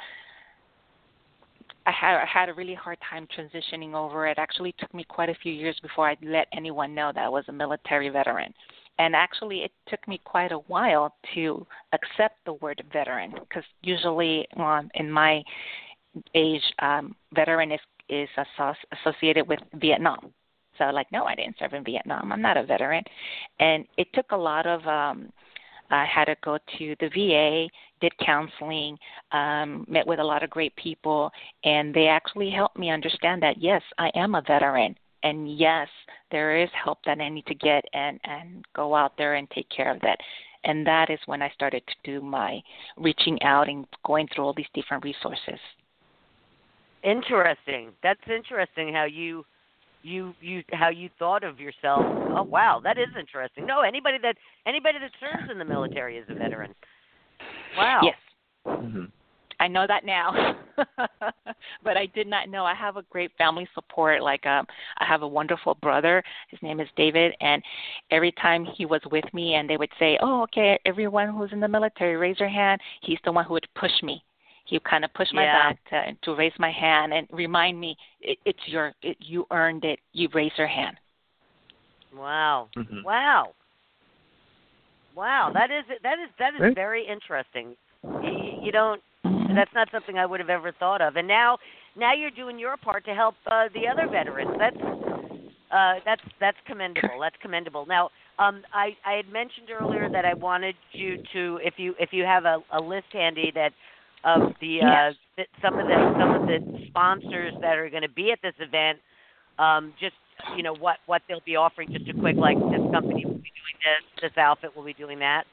I had I had a really hard time transitioning over. It actually took me quite a few years before I let anyone know that I was a military veteran. And actually, it took me quite a while to accept the word veteran because usually, um, in my age, um, veteran is is asso- associated with Vietnam. So like, no, I didn't serve in Vietnam. I'm not a veteran. And it took a lot of um I had to go to the VA, did counseling, um, met with a lot of great people, and they actually helped me understand that yes, I am a veteran, and yes, there is help that I need to get and and go out there and take care of that. And that is when I started to do my reaching out and going through all these different resources. Interesting? That's interesting how you you you how you thought of yourself. Oh wow, that is interesting. No, anybody that anybody that serves in the military is a veteran. Wow. Yes. hmm I know that now, <laughs> but I did not know. I have a great family support. Like, um, I have a wonderful brother. His name is David, and every time he was with me, and they would say, "Oh, okay, everyone who's in the military, raise your hand." He's the one who would push me. He kind of push my Yeah. back to to raise my hand and remind me, it, "It's your, it, you earned it. You raise your hand." Wow. Mhm. Wow. Wow, that is that is that is very interesting. You, you don't that's not something I would have ever thought of. And now now you're doing your part to help uh, the other veterans. That's uh, that's that's commendable. That's commendable. Now, um, I I had mentioned earlier that I wanted you to if you if you have a, a list handy that of the uh, Yes. some of the some of the sponsors that are going to be at this event. Um, just you know what what they'll be offering. Just a quick like this company will be doing this, this outfit will be doing that,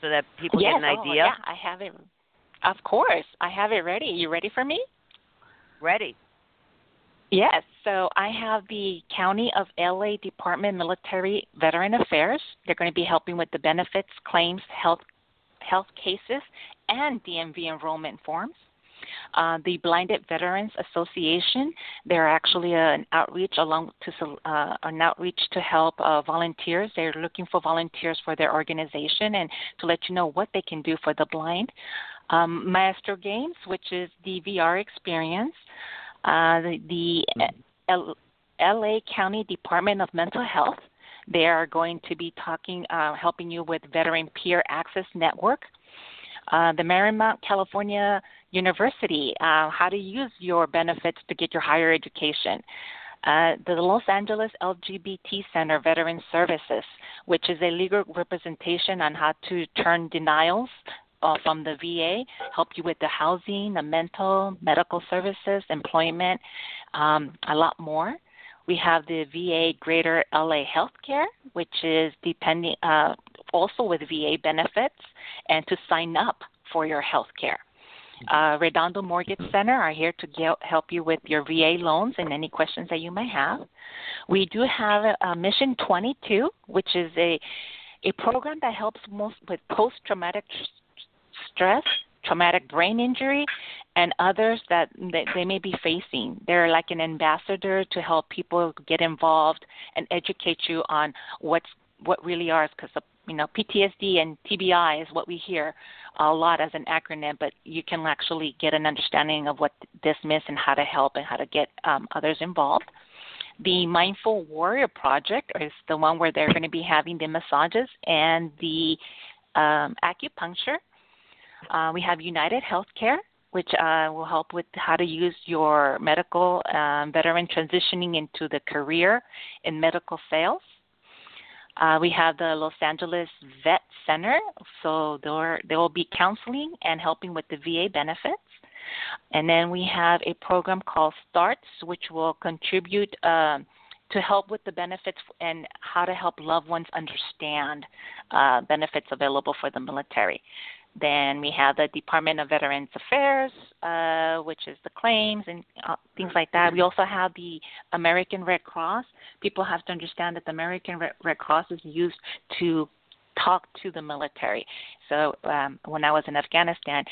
so that people yes, get an oh, idea. yeah, I have it. Of course, I have it ready. You ready for me? Ready. Yes, so I have the County of LA Department of Military Veteran Affairs. They're going to be helping with the benefits, claims, health health cases, and DMV enrollment forms. Uh, the Blinded Veterans Association, they're actually an outreach along to uh, an outreach to help uh, volunteers. They're looking for volunteers for their organization and to let you know what they can do for the blind. Um, Maestro Games, which is the VR experience. Uh, the the L- LA County Department of Mental Health. They are going to be talking, uh, helping you with Veteran Peer Access Network. Uh, the Marymount California University, uh, how to use your benefits to get your higher education. Uh, the Los Angeles LGBT Center Veteran Services, which is a legal representation on how to turn denials uh, from the VA, help you with the housing, the mental, medical services, employment, um, a lot more. We have the VA Greater LA Healthcare, which is depending uh, also with VA benefits, and to sign up for your health care. uh, Redondo Mortgage Center are here to get, help you with your VA loans and any questions that you may have. We do have a, Mission 22, which is a a program that helps most with post-traumatic stress, traumatic brain injury, and others that, that they may be facing. They're like an ambassador to help people get involved and educate you on what's what really are because you know PTSD and TBI is what we hear a lot as an acronym, but you can actually get an understanding of what this means and how to help and how to get um, others involved. The Mindful Warrior Project is the one where they're going to be having the massages and the um, acupuncture. Uh, we have United Healthcare, which uh, will help with how to use your medical um, veteran transitioning into the career in medical sales. Uh, we have the Los Angeles Vet Center, so there will be counseling and helping with the VA benefits. And then we have a program called STARTS, which will contribute um, to help with the benefits and how to help loved ones understand uh, benefits available for the military. Then we have the Department of Veterans Affairs, uh, which is the claims and uh, things like that. We also have the American Red Cross. People have to understand that the American Red Cross is used to talk to the military. So um, when I was in Afghanistan,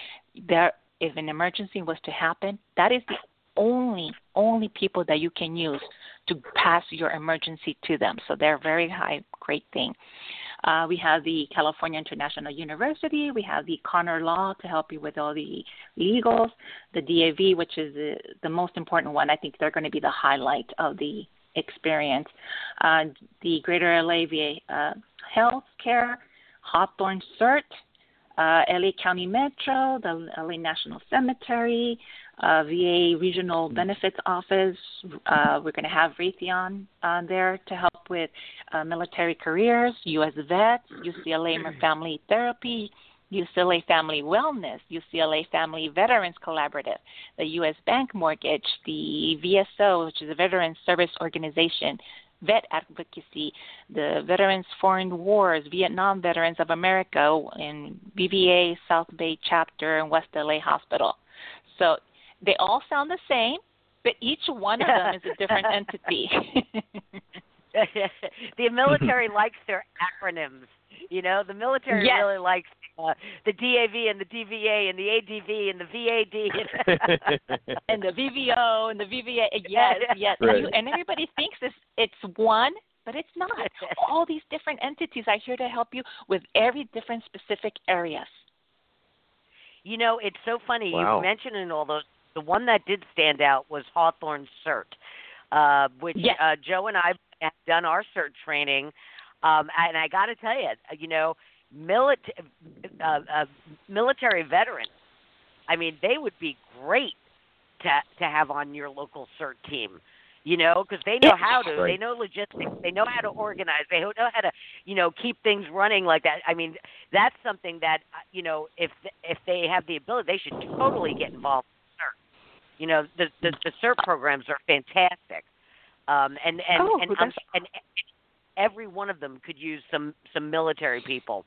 there if an emergency was to happen, that is the only only people that you can use to pass your emergency to them. So they're very high great thing. Uh, we have the California International University. We have the Connor Law to help you with all the legals. The DAV, which is the, the most important one. I think they're going to be the highlight of the experience. Uh, the Greater LA VA uh, Health Care, Hawthorne CERT, uh, LA County Metro, the LA National Cemetery, uh, VA Regional Benefits Office. Uh, we're going to have Raytheon uh, there to help with uh, military careers, U.S. Vets, UCLA Family Therapy, UCLA Family Wellness, UCLA Family Veterans Collaborative, the U.S. Bank Mortgage, the VSO, which is a Veterans Service Organization, Vet Advocacy, the Veterans Foreign Wars, Vietnam Veterans of America, and BVA South Bay Chapter and West LA Hospital. So they all sound the same, but each one of them is a different <laughs> entity. <laughs> the military likes their acronyms. You know, the military yes. really likes uh, the DAV and the DVA and the ADV and the VAD <laughs> and the VVO and the VVA. Yes, yes. Right. And, you, and everybody thinks it's it's one, but it's not. All these different entities are here to help you with every different specific areas. You know, it's so funny wow. you mentioned in all those. The one that did stand out was Hawthorne CERT, uh, which yes. uh, Joe and I have done our CERT training. Um, and I got to tell you, you know, military uh, uh, military veterans. I mean, they would be great to to have on your local CERT team. You know, because they know how to. Right. They know logistics. They know how to organize. They know how to, you know, keep things running like that. I mean, that's something that uh, you know, if if they have the ability, they should totally get involved. You know, the the, the CERT programs are fantastic. Um, and and oh, and, um, and and every one of them could use some some military people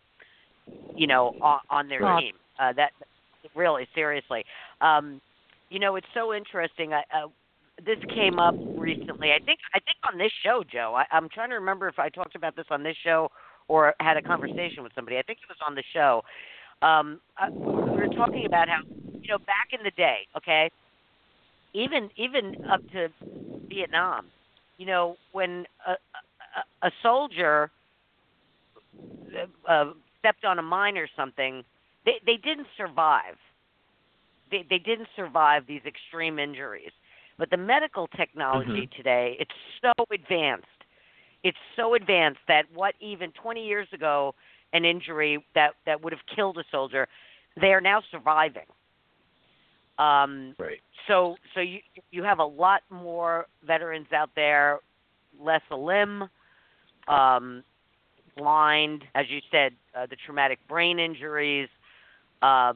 you know, on, on their oh. team. Uh, that really seriously. Um, you know, it's so interesting. I, uh, this came up recently. I think I think on this show, Joe. I, I'm trying to remember if I talked about this on this show or had a conversation with somebody. I think it was on the show. Um, uh, we were talking about how you know back in the day, okay, even even up to Vietnam, you know, when a, a, a soldier uh, stepped on a mine or something, they they didn't survive. They they didn't survive these extreme injuries. But the medical technology Mhm. today, it's so advanced. It's so advanced that what even 20 years ago an injury that that would have killed a soldier, they are now surviving. Um, Right. so so you you have a lot more veterans out there, less a limb, um, blind, as you said, uh, the traumatic brain injuries. Uh,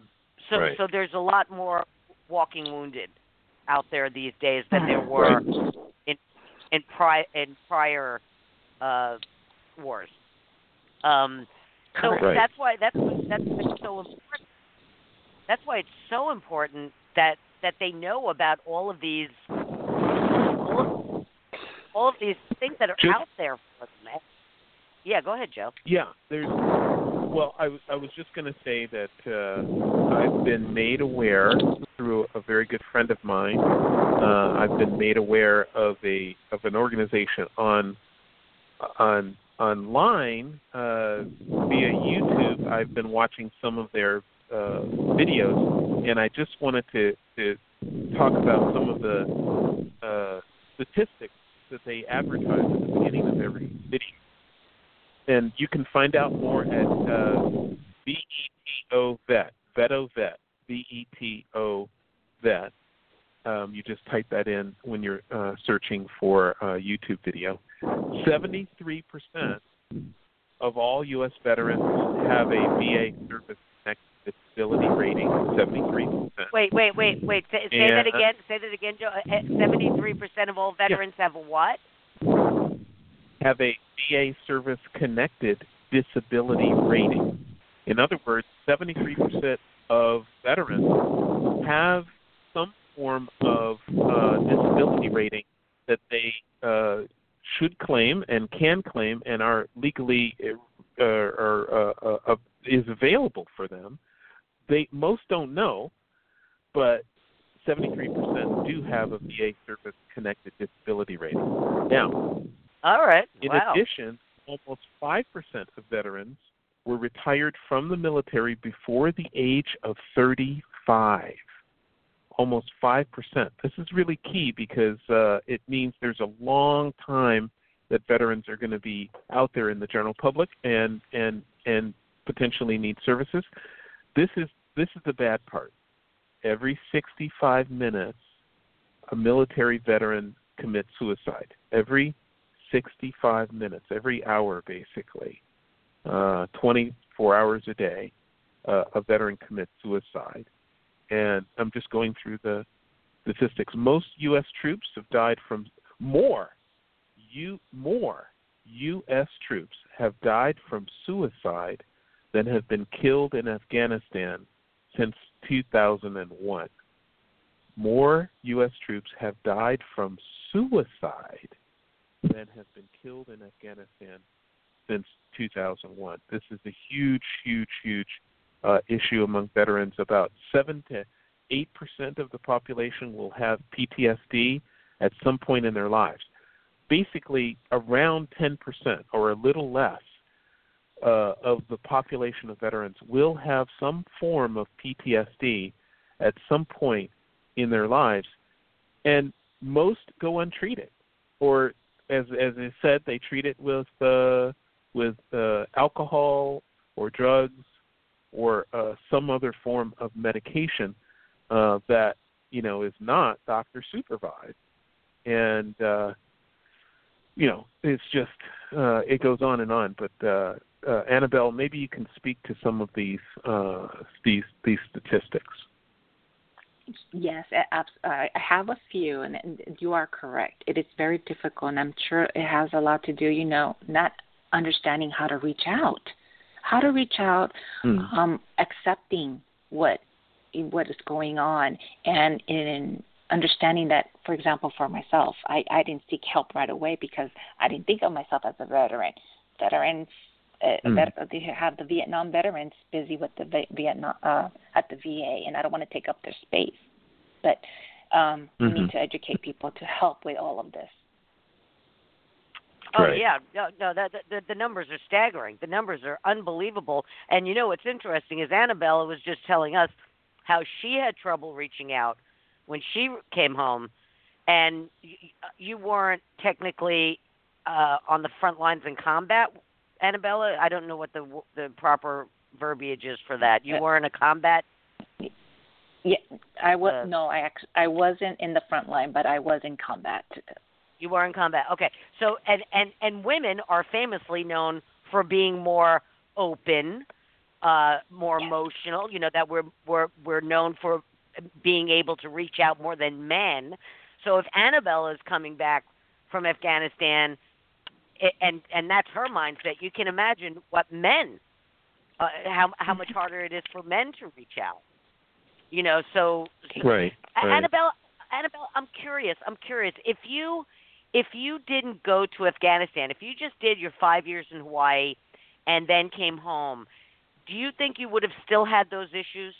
so Right. so there's a lot more walking wounded out there these days than there were in in, pri- in prior uh, wars. Um, so Right. that's why that's that's so important. That's why it's so important that that they know about all of these all of, all of these things that are Just- out there for them. Yeah, go ahead, Joe. Yeah, there's. Well, I, was- I was just going to say that uh, I've been made aware through a very good friend of mine. Uh, I've been made aware of a of an organization on on online uh, via YouTube. I've been watching some of their uh, videos, and I just wanted to to talk about some of the uh, statistics that they advertise at the beginning of every video and you can find out more at uh, VETO Vet, Veto Vet, V-E-T-O Vet. Um, you just type that in when you're uh, searching for a YouTube video. 73% of all U.S. veterans have a VA service disability rating. 73%. Wait, wait, wait, wait. Say, say And- that again. Say that again, Joe. Uh, Seventy-three percent of all veterans have a what? have a VA service connected disability rating. In other words, 73% of veterans have some form of uh, disability rating that they uh, should claim and can claim and are legally uh, or, uh, uh, uh, is available for them. They most don't know, but 73% do have a VA service connected disability rating. Now, All right. in wow. addition, almost 5% of veterans were retired from the military before the age of 35. Almost 5%. This is really key because uh, it means there's a long time that veterans are going to be out there in the general public and and and potentially need services. This is this is the bad part. Every 65 minutes, a military veteran commits suicide. Every 65 minutes, every hour basically, uh, 24 hours a day, uh, a veteran commits suicide. And I'm just going through the statistics. Most U.S. troops have died from more. You more U.S. troops have died from suicide than have been killed in Afghanistan since 2001. More U.S. troops have died from suicide than have been killed in Afghanistan since 2001. This is a huge, huge, huge uh, issue among veterans. About seven to eight percent of the population will have PTSD at some point in their lives. Basically, around 10 percent or a little less uh, of the population of veterans will have some form of PTSD at some point in their lives, and most go untreated, or as as I said, they treat it with uh, with uh, alcohol or drugs or uh, some other form of medication uh, that you know is not doctor supervised, and uh, you know it's just uh, it goes on and on. But uh, uh, Annabelle, maybe you can speak to some of these uh, these these statistics. Yes, I have a few, and, and you are correct. It is very difficult, and I'm sure it has a lot to do, you know, not understanding how to reach out, how to reach out, Mm. um, accepting what what is going on, and in understanding that, for example, for myself, I, I didn't seek help right away because I didn't think of myself as a veteran. Veterans, uh, Mm. vet- they have the Vietnam veterans busy with the Vietnam uh, at the VA, and I don't want to take up their space. But um, we Mhm. need to educate people to help with all of this. Oh Right. yeah, no, no, that the, the numbers are staggering. The numbers are unbelievable. And you know what's interesting is Anabela was just telling us how she had trouble reaching out when she came home, and you, you weren't technically uh, on the front lines in combat. Anabela, I don't know what the the proper verbiage is for that. You Uh, were in a combat. Yeah, I was Uh, no, I actually I wasn't in the front line, but I was in combat. You were in combat. Okay. So and and and women are famously known for being more open, uh more Yes. emotional, you know that we're we're we're known for being able to reach out more than men. So if Annabelle is coming back from Afghanistan and and that's her mindset, you can imagine what men uh, how how much <laughs> harder it is for men to reach out. You know, so Right. Right. Annabelle, Annabelle, I'm curious. I'm curious if you if you didn't go to Afghanistan, if you just did your five years in Hawaii and then came home, do you think you would have still had those issues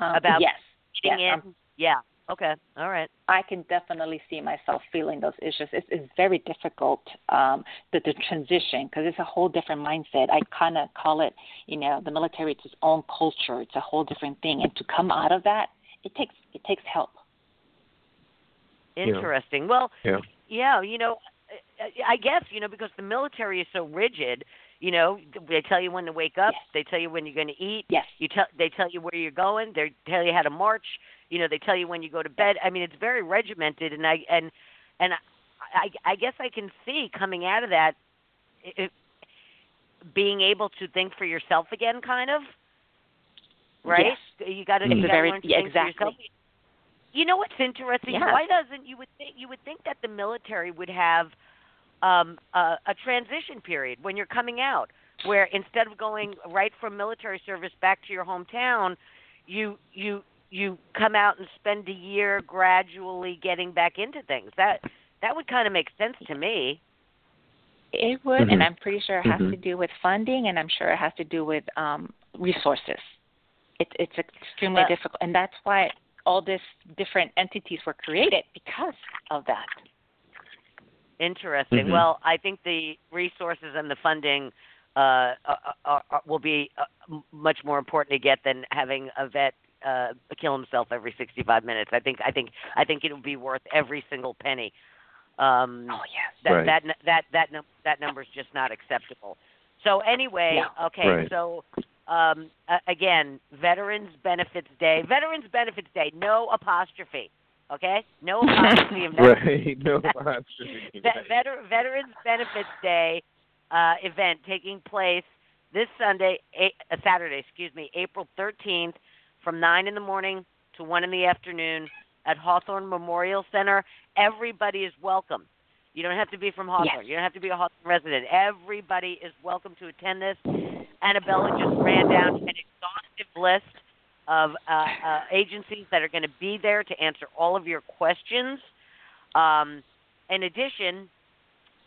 Um, about yes, getting yes, in? yeah. Okay. All right. I can definitely see myself feeling those issues. It's, it's very difficult um, the, the transition because it's a whole different mindset. I kind of call it, you know, the military. It's its own culture. It's a whole different thing, and to come out of that, it takes it takes help. Interesting. Well, Yeah. yeah, you know, I- I guess you know because the military is so rigid. You know, they tell you when to wake up. Yes. They tell you when you're going to eat. Yes. You tell they tell you where you're going. They tell you how to march. You know, they tell you when you go to bed. I mean, it's very regimented, and I and and I I guess I can see coming out of that, it, being able to think for yourself again, kind of. Right. You got to you got to very- learn to yeah, think for yourself. exactly. You know what's interesting? Yes. Why doesn't you would think you would think that the military would have um, a, a transition period when you're coming out, where instead of going right from military service back to your hometown, you you you come out and spend a year gradually getting back into things. That that would kind of make sense to me. It would, Mhm. and I'm pretty sure it has Mhm. to do with funding, and I'm sure it has to do with um, resources. It, it's extremely But- difficult, and that's why all these different entities were created because of that. Interesting. Mhm. Well, I think the resources and the funding uh, are, are, are, will be uh, m- much more important to get than having a vet uh, kill himself every 65 minutes. I think I think I think it would be worth every single penny. Um, Oh yes. that Right. that that that num- that number is just not acceptable. So anyway, No. okay, Right. so um, a- again, Veterans Benefits Day, Veterans Benefits Day, no apostrophe, okay, no <laughs> apostrophe of Veterans Right. No <laughs> apostrophe. Ve- Right. Veter- Veterans Benefits Day uh, event taking place this Sunday, a- uh, Saturday, excuse me, April 13th, from nine in the morning to one in the afternoon at Hawthorne Memorial Center. Everybody is welcome. You don't have to be from Hawthorne. Yes. You don't have to be a Hawthorne resident. Everybody is welcome to attend this. Anabela just ran down an exhaustive list of uh, uh, agencies that are going to be there to answer all of your questions. Um, in addition,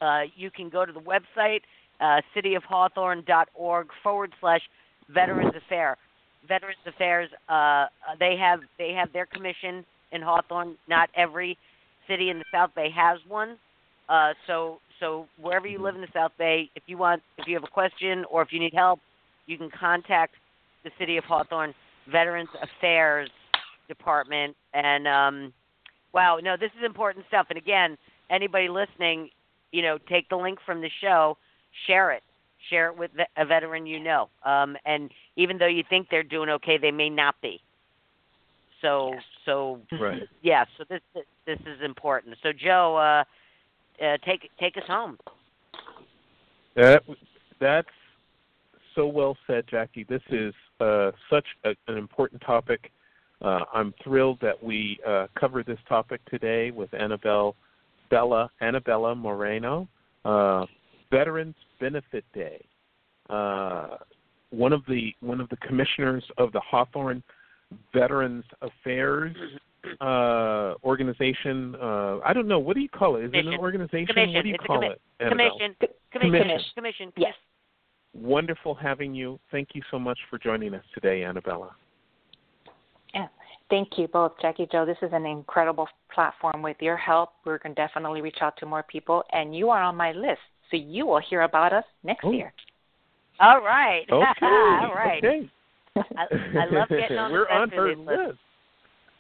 uh, you can go to the website, uh, cityofhawthorne.org forward slash Veterans Affair. Veterans Affairs, uh, they have they have their commission in Hawthorne. Not every city in the South Bay has one. Uh, so so wherever you live in the South Bay, if you want, if you have a question or if you need help, you can contact the City of Hawthorne Veterans Affairs Department. And um, wow, no, this is important stuff. And again, anybody listening, you know, take the link from the show, share it, share it with a veteran you know. Um, and even though you think they're doing okay, they may not be. So so Right. <laughs> yeah, so this this is important. So Joe, uh, uh, take take us home. That that's so well said, Jackie. This is uh, such a, an important topic. Uh, I'm thrilled that we uh, covered this topic today with Annabelle Bella Anabela Moreno, uh, Veterans Benefit Day. Uh, one of the one of the commissioners of the Hawthorne Veterans Affairs uh, organization. Uh, I don't know what do you call it? Is it an organization? Commission. What do you It's call commi- it? Annabelle? Commission, Commission. commission, commission. Yes. Wonderful having you. Thank you so much for joining us today, Anabela. Yeah. Thank you both, Jackie Joe. This is an incredible platform. With your help, we're going to definitely reach out to more people, and you are on my list, so you will hear about us next Oh. year. All right. <laughs> Okay. All right. Okay. I, I love getting on <laughs> We're the on her list. list.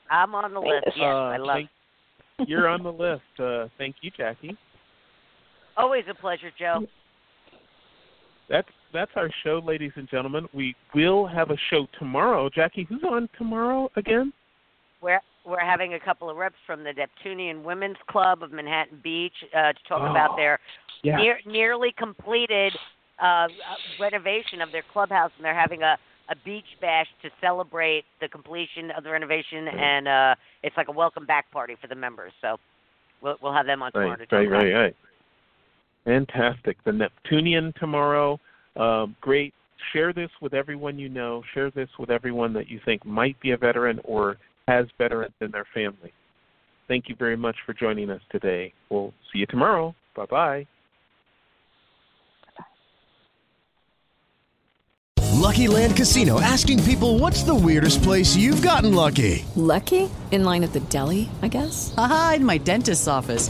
I'm on the list. Yes, Uh, I love. thank- You're on the list. Uh, thank you, Jackie. Always a pleasure, Joe. That's that's our show, ladies and gentlemen. We will have a show tomorrow. Jackie, who's on tomorrow again? We're we're having a couple of reps from the Neptunian Women's Club of Manhattan Beach uh, to talk about Oh, their Yeah. near, nearly completed uh, renovation of their clubhouse, and they're having a a beach bash to celebrate the completion of the renovation, and uh, it's like a welcome back party for the members. So we'll we'll have them on tomorrow Right, to talk right, about right, right. Fantastic. The Neptunian tomorrow. Um, great share this with everyone you know. Share this with everyone that you think might be a veteran or has veterans in their family. Thank you very much for joining us today. We'll see you tomorrow. Bye bye. Lucky Land Casino asking people what's the weirdest place you've gotten lucky? Lucky? In line at the deli, I guess? Aha, in my dentist's office.